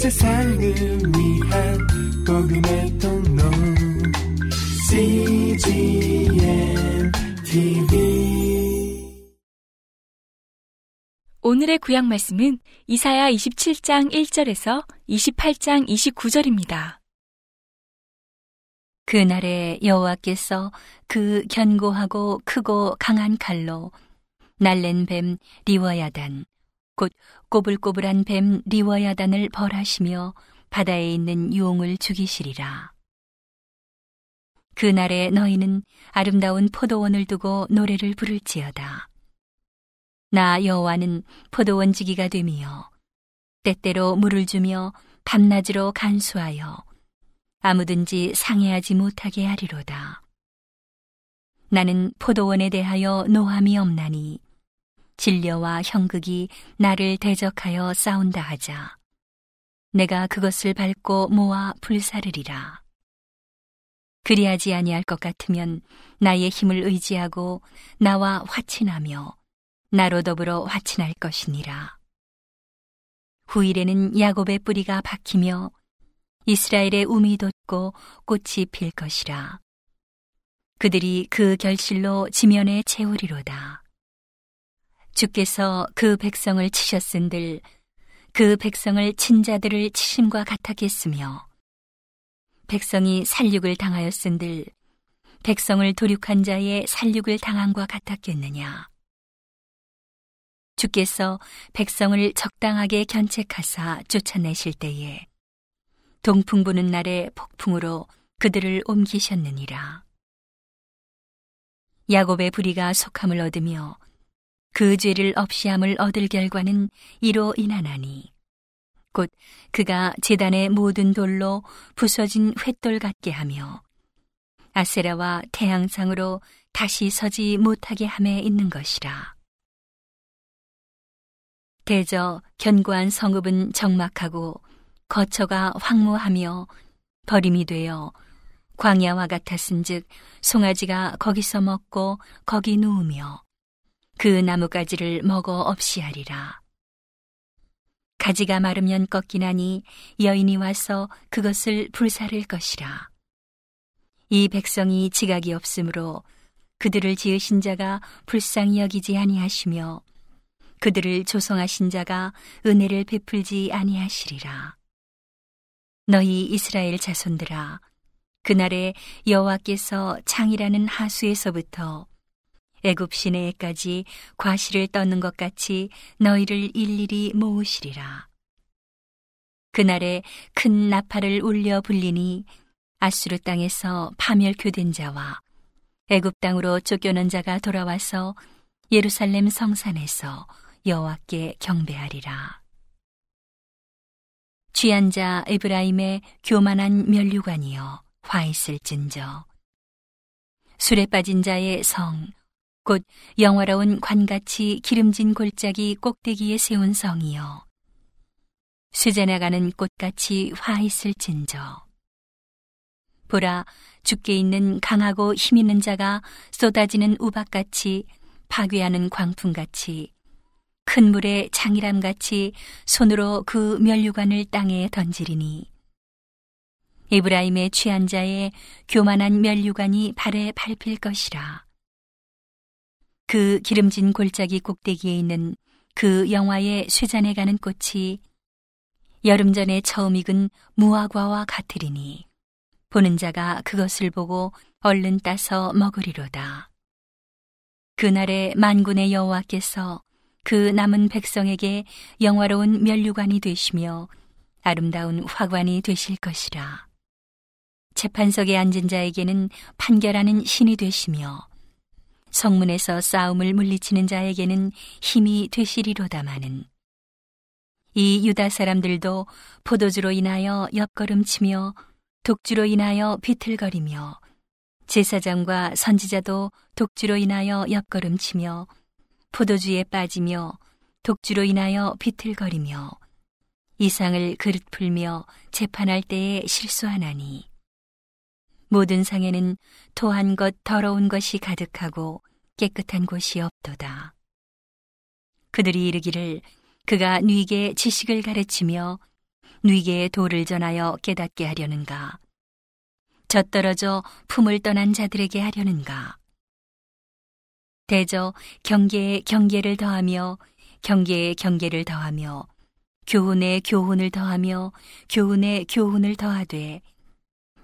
세상을 위한 복음의 통로 CGM TV 오늘의 구약 말씀은 이사야 27장 1절에서 28장 29절입니다. 그날에 여호와께서 그 견고하고 크고 강한 칼로 날랜 뱀 리워야단 곧 꼬불꼬불한 뱀 리워야단을 벌하시며 바다에 있는 용을 죽이시리라. 그날에 너희는 아름다운 포도원을 두고 노래를 부를지어다. 나 여호와는 포도원 지기가 되며 때때로 물을 주며 밤낮으로 간수하여 아무든지 상해하지 못하게 하리로다. 나는 포도원에 대하여 노함이 없나니 진려와 형극이 나를 대적하여 싸운다 하자. 내가 그것을 밟고 모아 불사르리라. 그리하지 아니할 것 같으면 나의 힘을 의지하고 나와 화친하며 나로 더불어 화친할 것이니라. 후일에는 야곱의 뿌리가 박히며 이스라엘의 움이 돋고 꽃이 필 것이라. 그들이 그 결실로 지면에 채우리로다. 주께서 그 백성을 치셨은들 그 백성을 친 자들을 치심과 같았겠으며 백성이 살육을 당하였은들 백성을 도륙한 자의 살육을 당함과 같았겠느냐? 주께서 백성을 적당하게 견책하사 쫓아내실 때에 동풍 부는 날에 폭풍으로 그들을 옮기셨느니라. 야곱의 부리가 속함을 얻으며 그 죄를 없이함을 얻을 결과는 이로 인하나니 곧 그가 재단의 모든 돌로 부서진 횃돌 같게 하며 아세라와 태양상으로 다시 서지 못하게 함에 있는 것이라. 대저 견고한 성읍은 적막하고 거처가 황무하며 버림이 되어 광야와 같았은즉 송아지가 거기서 먹고 거기 누우며 그 나무가지를 먹어 없이 하리라. 가지가 마르면 꺾이나니 여인이 와서 그것을 불사를 것이라. 이 백성이 지각이 없으므로 그들을 지으신 자가 불쌍히 여기지 아니하시며 그들을 조성하신 자가 은혜를 베풀지 아니하시리라. 너희 이스라엘 자손들아 그날에 여호와께서 창이라는 하수에서부터 애굽 시내에까지 과실을 떠는 것 같이 너희를 일일이 모으시리라. 그날에 큰 나팔을 울려 불리니 아수르 땅에서 파멸교된 자와 애굽 땅으로 쫓겨난 자가 돌아와서 예루살렘 성산에서 여호와께 경배하리라. 취한 자 에브라임의 교만한 면류관이여 화 있을진저 술에 빠진 자의 성 곧 영화로운 관같이 기름진 골짜기 꼭대기에 세운 성이여 수제 나가는 꽃같이 화 있을 진저 보라 죽게 있는 강하고 힘 있는 자가 쏟아지는 우박같이 파괴하는 광풍같이 큰 물의 장이람같이 손으로 그 면류관을 땅에 던지리니 에브라임의 취한 자의 교만한 면류관이 발에 밟힐 것이라. 그 기름진 골짜기 꼭대기에 있는 그 영화의 쇠잔에 가는 꽃이 여름 전에 처음 익은 무화과와 같으리니 보는 자가 그것을 보고 얼른 따서 먹으리로다. 그날에 만군의 여호와께서 그 남은 백성에게 영화로운 면류관이 되시며 아름다운 화관이 되실 것이라. 재판석에 앉은 자에게는 판결하는 신이 되시며 성문에서 싸움을 물리치는 자에게는 힘이 되시리로다마는 이 유다 사람들도 포도주로 인하여 옆걸음치며 독주로 인하여 비틀거리며 제사장과 선지자도 독주로 인하여 옆걸음치며 포도주에 빠지며 독주로 인하여 비틀거리며 이상을 그릇 풀며 재판할 때에 실수하나니 모든 상에는 토한 것 더러운 것이 가득하고 깨끗한 곳이 없도다. 그들이 이르기를 그가 뉘게 지식을 가르치며 뉘게의 도를 전하여 깨닫게 하려는가? 젖떨어져 품을 떠난 자들에게 하려는가? 대저 경계에 경계를 더하며 경계에 경계를 더하며 교훈에 교훈을 더하며 교훈에 교훈을 더하되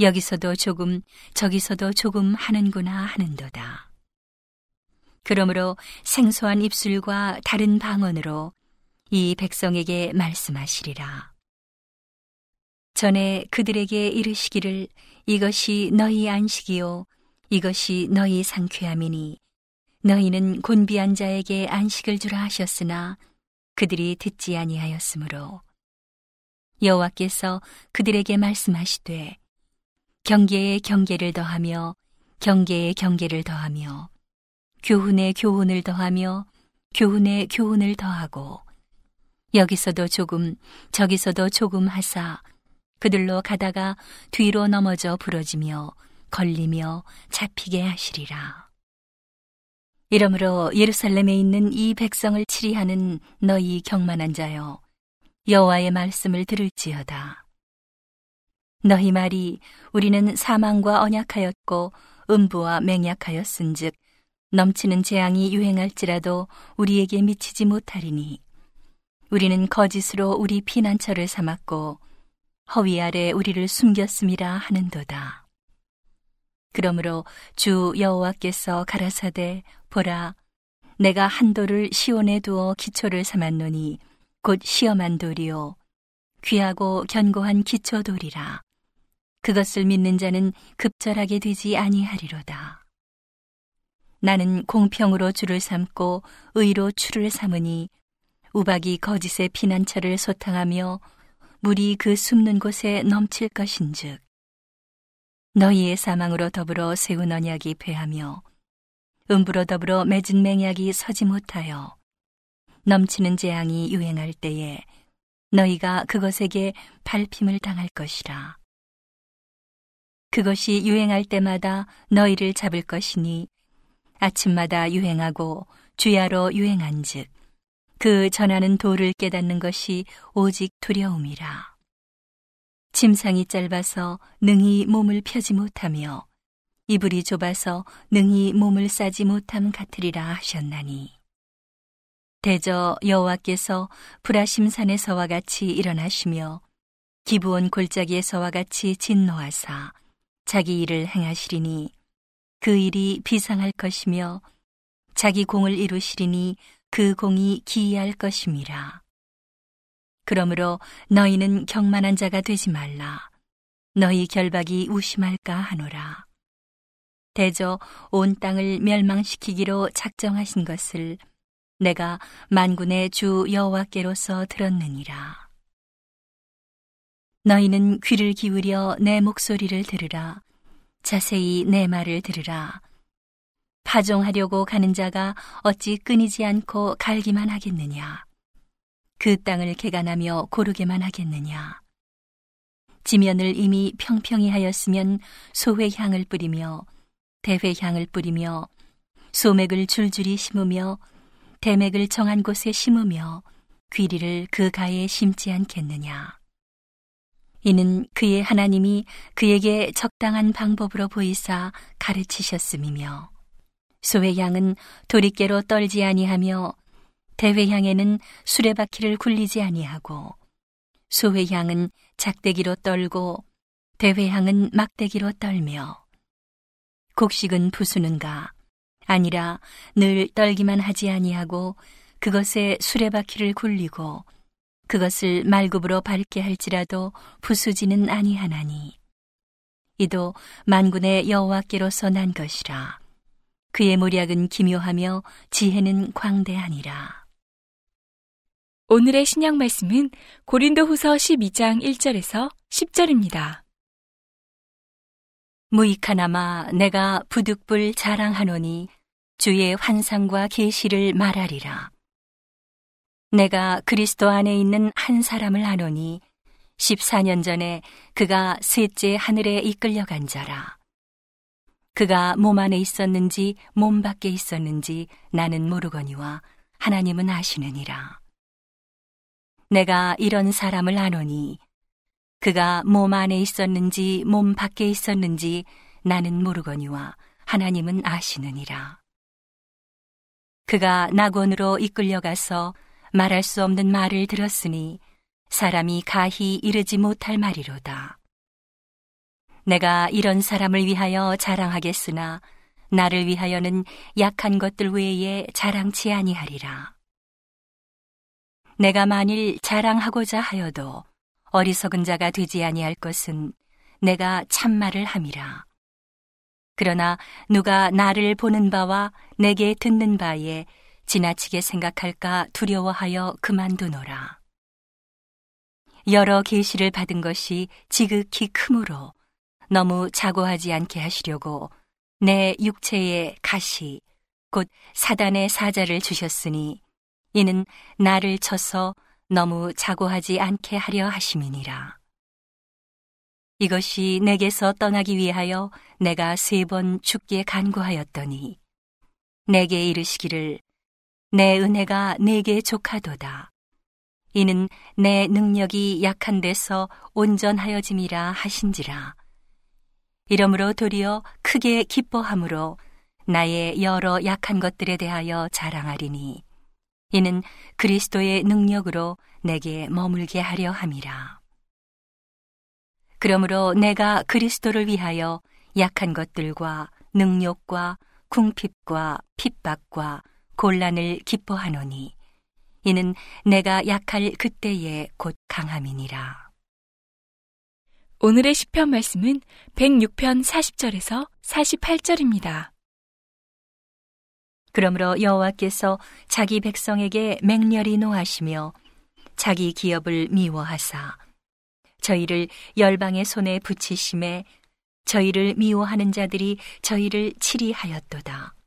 여기서도 조금 저기서도 조금 하는구나 하는도다. 그러므로 생소한 입술과 다른 방언으로 이 백성에게 말씀하시리라. 전에 그들에게 이르시기를 이것이 너희 안식이요 이것이 너희 상쾌함이니 너희는 곤비한 자에게 안식을 주라 하셨으나 그들이 듣지 아니하였으므로 여호와께서 그들에게 말씀하시되 경계에 경계를 더하며 경계에 경계를 더하며 교훈에 교훈을 더하며 교훈에 교훈을 더하고 여기서도 조금 저기서도 조금 하사 그들로 가다가 뒤로 넘어져 부러지며 걸리며 잡히게 하시리라. 이러므로 예루살렘에 있는 이 백성을 치리하는 너희 경만한 자여 여호와의 말씀을 들을지어다. 너희 말이 우리는 사망과 언약하였고 음부와 맹약하였은즉 넘치는 재앙이 유행할지라도 우리에게 미치지 못하리니. 우리는 거짓으로 우리 피난처를 삼았고 허위 아래 우리를 숨겼음이라 하는도다. 그러므로 주 여호와께서 가라사대 보라 내가 한 돌을 시온에 두어 기초를 삼았노니 곧 시험한 돌이요. 귀하고 견고한 기초 돌이라 그것을 믿는 자는 급절하게 되지 아니하리로다. 나는 공평으로 주를 삼고 의로 추를 삼으니 우박이 거짓의 피난처를 소탕하며 물이 그 숨는 곳에 넘칠 것인즉 너희의 사망으로 더불어 세운 언약이 패하며 음부로 더불어 맺은 맹약이 서지 못하여 넘치는 재앙이 유행할 때에 너희가 그것에게 밟힘을 당할 것이라. 그것이 유행할 때마다 너희를 잡을 것이니 아침마다 유행하고 주야로 유행한즉 그 전하는 도를 깨닫는 것이 오직 두려움이라. 침상이 짧아서 능히 몸을 펴지 못하며 이불이 좁아서 능히 몸을 싸지 못함 같으리라 하셨나니 대저 여호와께서 브라심 산에서와 같이 일어나시며 기부온 골짜기에서와 같이 진노하사 자기 일을 행하시리니 그 일이 비상할 것이며 자기 공을 이루시리니 그 공이 기이할 것임이라. 그러므로 너희는 경만한 자가 되지 말라. 너희 결박이 우심할까 하노라. 대저 온 땅을 멸망시키기로 작정하신 것을 내가 만군의 주 여호와께로서 들었느니라. 너희는 귀를 기울여 내 목소리를 들으라. 자세히 내 말을 들으라. 파종하려고 가는 자가 어찌 끊이지 않고 갈기만 하겠느냐. 그 땅을 개간하며 고르게만 하겠느냐. 지면을 이미 평평히 하였으면 소회 향을 뿌리며 대회 향을 뿌리며 소맥을 줄줄이 심으며 대맥을 정한 곳에 심으며 귀리를 그 가에 심지 않겠느냐. 이는 그의 하나님이 그에게 적당한 방법으로 보이사 가르치셨음이며 소의 양은 도리깨로 떨지 아니하며 대회 향에는 수레바퀴를 굴리지 아니하고 소회 향은 작대기로 떨고 대회 향은 막대기로 떨며 곡식은 부수는가 아니라 늘 떨기만 하지 아니하고 그것에 수레바퀴를 굴리고 그것을 말굽으로 밟게 할지라도 부수지는 아니하나니 이도 만군의 여호와께로서 난 것이라 그의 모략은 기묘하며 지혜는 광대하니라 오늘의 신약 말씀은 고린도 후서 12장 1절에서 10절입니다. 무익하나마 내가 부득불 자랑하노니 주의 환상과 계시를 말하리라. 내가 그리스도 안에 있는 한 사람을 아노니 14년 전에 그가 셋째 하늘에 이끌려간 자라. 그가 몸 안에 있었는지 몸 밖에 있었는지 나는 모르거니와 하나님은 아시느니라. 내가 이런 사람을 아노니 그가 몸 안에 있었는지 몸 밖에 있었는지 나는 모르거니와 하나님은 아시느니라. 그가 낙원으로 이끌려가서 말할 수 없는 말을 들었으니 사람이 가히 이르지 못할 말이로다. 내가 이런 사람을 위하여 자랑하겠으나 나를 위하여는 약한 것들 외에 자랑치 아니하리라. 내가 만일 자랑하고자 하여도 어리석은 자가 되지 아니할 것은 내가 참말을 함이라. 그러나 누가 나를 보는 바와 내게 듣는 바에 지나치게 생각할까 두려워하여 그만두노라. 여러 계시를 받은 것이 지극히 크므로 너무 자고하지 않게 하시려고 내 육체에 가시 곧 사단의 사자를 주셨으니 이는 나를 쳐서 너무 자고하지 않게 하려 하심이니라. 이것이 내게서 떠나기 위하여 내가 세 번 죽게 간구하였더니 내게 이르시기를 내 은혜가 내게 족하도다. 이는 내 능력이 약한 데서 온전하여짐이라 하신지라. 이러므로 도리어 크게 기뻐함으로 나의 여러 약한 것들에 대하여 자랑하리니 이는 그리스도의 능력으로 내게 머물게 하려 함이라. 그러므로 내가 그리스도를 위하여 약한 것들과 능욕과 궁핍과 핍박과 곤란을 기뻐하노니 이는 내가 약할 그때에 곧 강함이니라. 오늘의 시편 말씀은 106편 40절에서 48절입니다. 그러므로 여호와께서 자기 백성에게 맹렬히 노하시며 자기 기업을 미워하사 저희를 열방의 손에 붙이심에 저희를 미워하는 자들이 저희를 치리하였도다.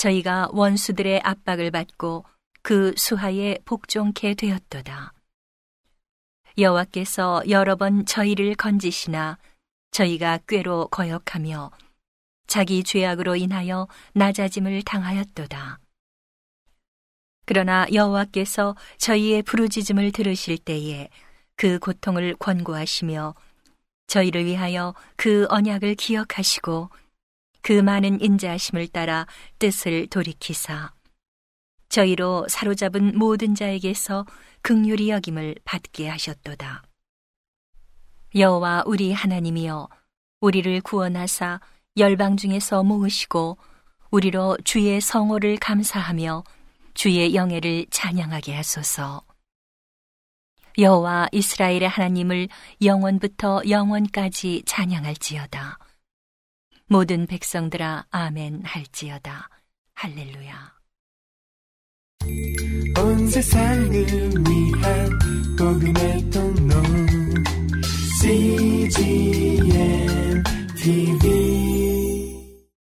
저희가 원수들의 압박을 받고 그 수하에 복종케 되었도다. 여호와께서 여러 번 저희를 건지시나 저희가 꾀로 거역하며 자기 죄악으로 인하여 낮아짐을 당하였도다. 그러나 여호와께서 저희의 부르짖음을 들으실 때에 그 고통을 권고하시며 저희를 위하여 그 언약을 기억하시고 그 많은 인자하심을 따라 뜻을 돌이키사 저희로 사로잡은 모든 자에게서 극률이 여김을 받게 하셨도다. 여호와 우리 하나님이여 우리를 구원하사 열방 중에서 모으시고 우리로 주의 성호를 감사하며 주의 영예를 찬양하게 하소서. 여호와 이스라엘의 하나님을 영원부터 영원까지 찬양할지어다. 모든 백성들아 아멘 할지어다. 할렐루야. 온 세상을 위한 복음의 통로 CGM TV